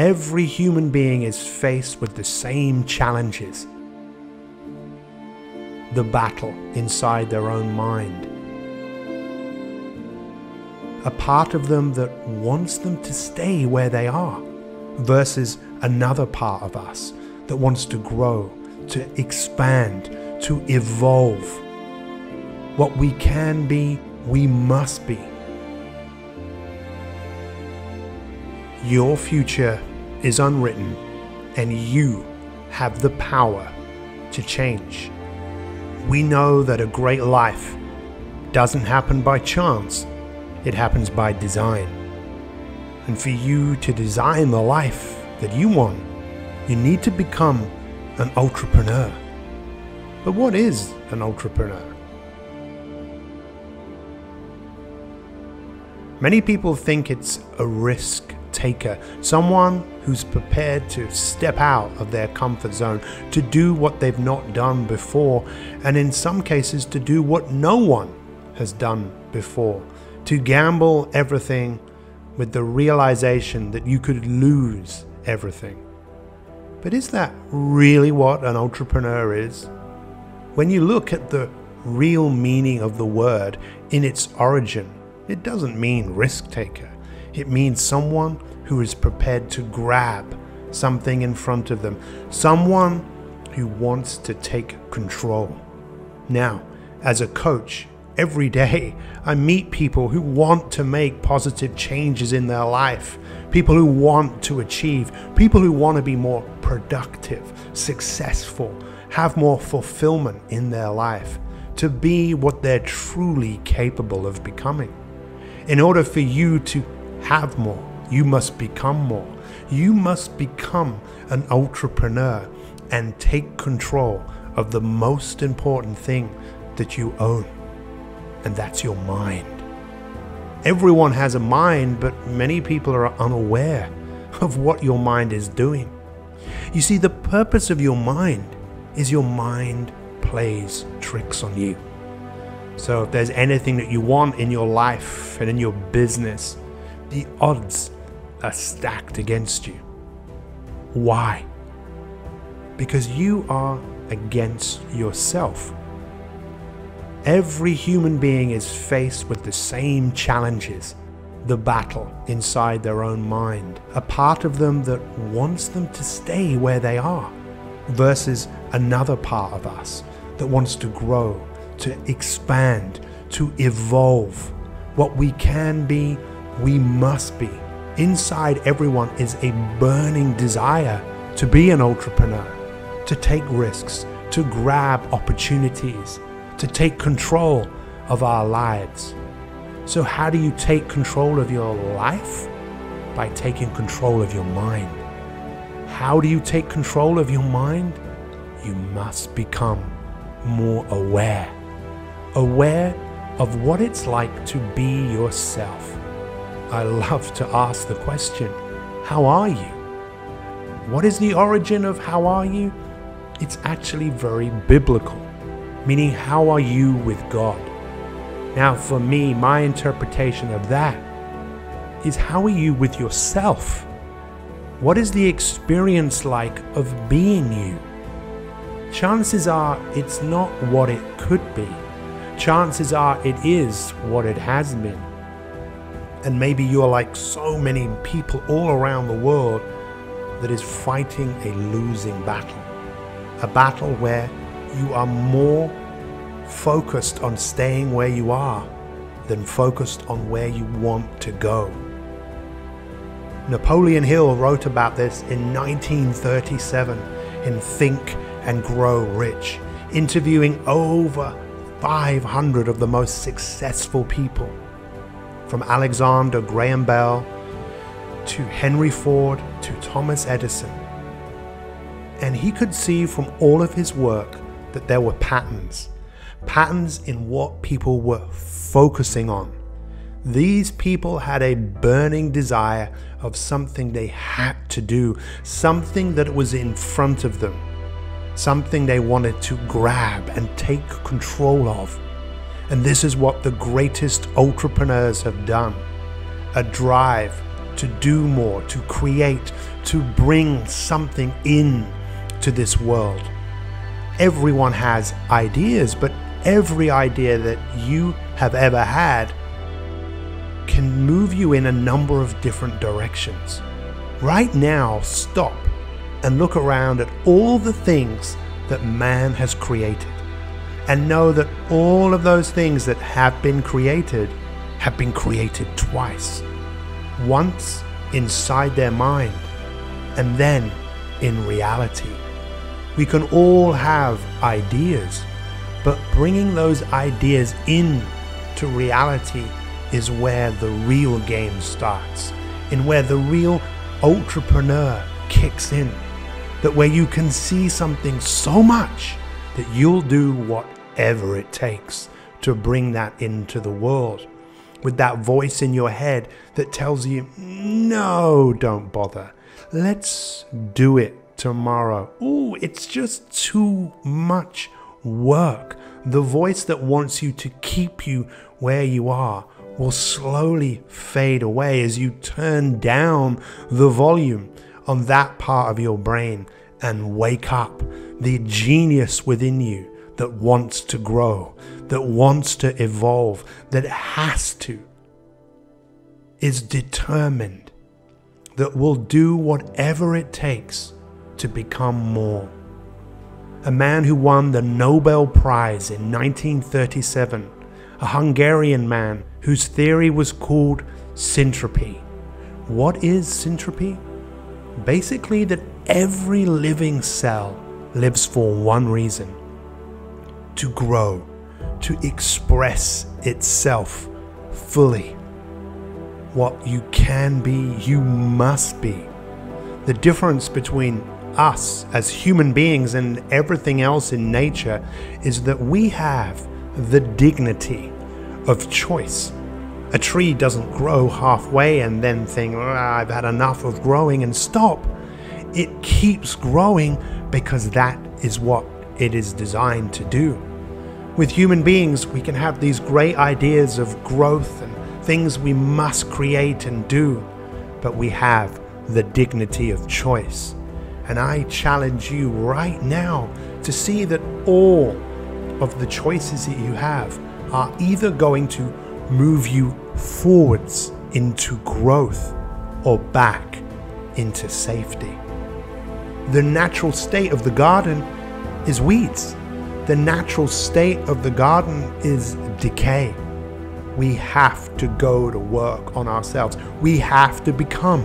Every human being is faced with the same challenges. The battle inside their own mind. A part of them that wants them to stay where they are, versus another part of us that wants to grow, to expand, to evolve. What we can be, we must be. Your future is unwritten, and you have the power to change. We know that a great life doesn't happen by chance, it happens by design. And for you to design the life that you want, you need to become an entrepreneur. But what is an entrepreneur? Many people think it's a risk taker, someone who's prepared to step out of their comfort zone, to do what they've not done before, and in some cases, to do what no one has done before, to gamble everything with the realization that you could lose everything. But is that really what an entrepreneur is? When you look at the real meaning of the word in its origin, it doesn't mean risk taker. It means someone who is prepared to grab something in front of them, someone who wants to take control. Now, as a coach, every day I meet people who want to make positive changes in their life, people who want to achieve, people who want to be more productive, successful, have more fulfillment in their life, to be what they're truly capable of becoming. In order for you to have more, you must become more. You must become an entrepreneur and take control of the most important thing that you own, and that's your mind. Everyone has a mind, but many people are unaware of what your mind is doing. You see, the purpose of your mind is your mind plays tricks on you. So, if there's anything that you want in your life and in your business, the odds are stacked against you. Why? Because you are against yourself. Every human being is faced with the same challenges, the battle inside their own mind, a part of them that wants them to stay where they are, versus another part of us that wants to grow, to expand, to evolve. What we can be, we must be. Inside everyone is a burning desire to be an entrepreneur, to take risks, to grab opportunities, to take control of our lives. So, how do you take control of your life? By taking control of your mind. How do you take control of your mind? You must become more aware. Aware of what it's like to be yourself. I love to ask the question How are you? What is the origin of how are you? It's actually very biblical, meaning, how are you with God? Now, for me, my interpretation of that is how are you with yourself? What is the experience like of being you? Chances are it's not what it could be. Chances are it is what it has been. And maybe you're like so many people all around the world that is fighting a losing battle. A battle where you are more focused on staying where you are than focused on where you want to go. Napoleon Hill wrote about this in 1937 in Think and Grow Rich, interviewing over 500 of the most successful people from Alexander Graham Bell to Henry Ford to Thomas Edison. And he could see from all of his work that there were patterns, patterns in what people were focusing on. These people had a burning desire of something they had to do, something that was in front of them, something they wanted to grab and take control of. And this is what the greatest entrepreneurs have done a drive to do more, to create, to bring something in to this world. Everyone has ideas, but every idea that you have ever had can move you in a number of different directions. Right now, stop and look around at all the things that man has created and know that all of those things that have been created have been created twice. Once inside their mind and then in reality. We can all have ideas, but bringing those ideas in to reality is where the real game starts, in where the real entrepreneur kicks in. That where you can see something so much that you'll do whatever it takes to bring that into the world. With that voice in your head that tells you, no, don't bother. Let's do it tomorrow. Oh, it's just too much work. The voice that wants you to keep you where you are will slowly fade away as you turn down the volume on that part of your brain and wake up the genius within you that wants to grow, that wants to evolve, that has to, is determined, that will do whatever it takes to become more. A man who won the Nobel Prize in 1937, a Hungarian man whose theory was called syntropy. What is syntropy? Basically, that every living cell lives for one reason to grow, to express itself fully. What you can be, you must be. The difference between us as human beings and everything else in nature is that we have the dignity of choice. A tree doesn't grow halfway and then think, oh, I've had enough of growing and stop. It keeps growing because that is what it is designed to do. With human beings, we can have these great ideas of growth and things we must create and do, but we have the dignity of choice. And I challenge you right now to see that all of the choices that you have are either going to move you forwards into growth or back into safety. The natural state of the garden is weeds. The natural state of the garden is decay. We have to go to work on ourselves. We have to become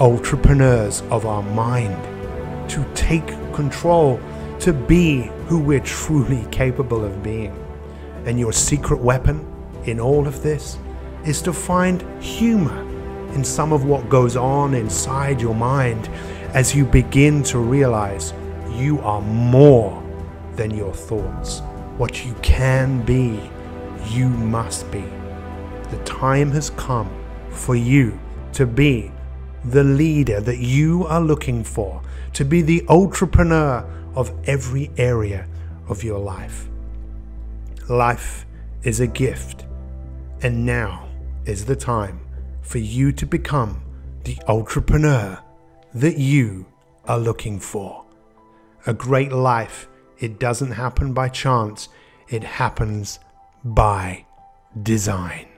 entrepreneurs of our mind, to take control, to be who we're truly capable of being. And your secret weapon in all of this is to find humor in some of what goes on inside your mind as you begin to realize you are more than your thoughts. What you can be, you must be. The time has come for you to be the leader that you are looking for, to be the entrepreneur of every area of your life. Life is a gift, and now is the time for you to become the entrepreneur that you are looking for. A great life, it doesn't happen by chance, it happens by design.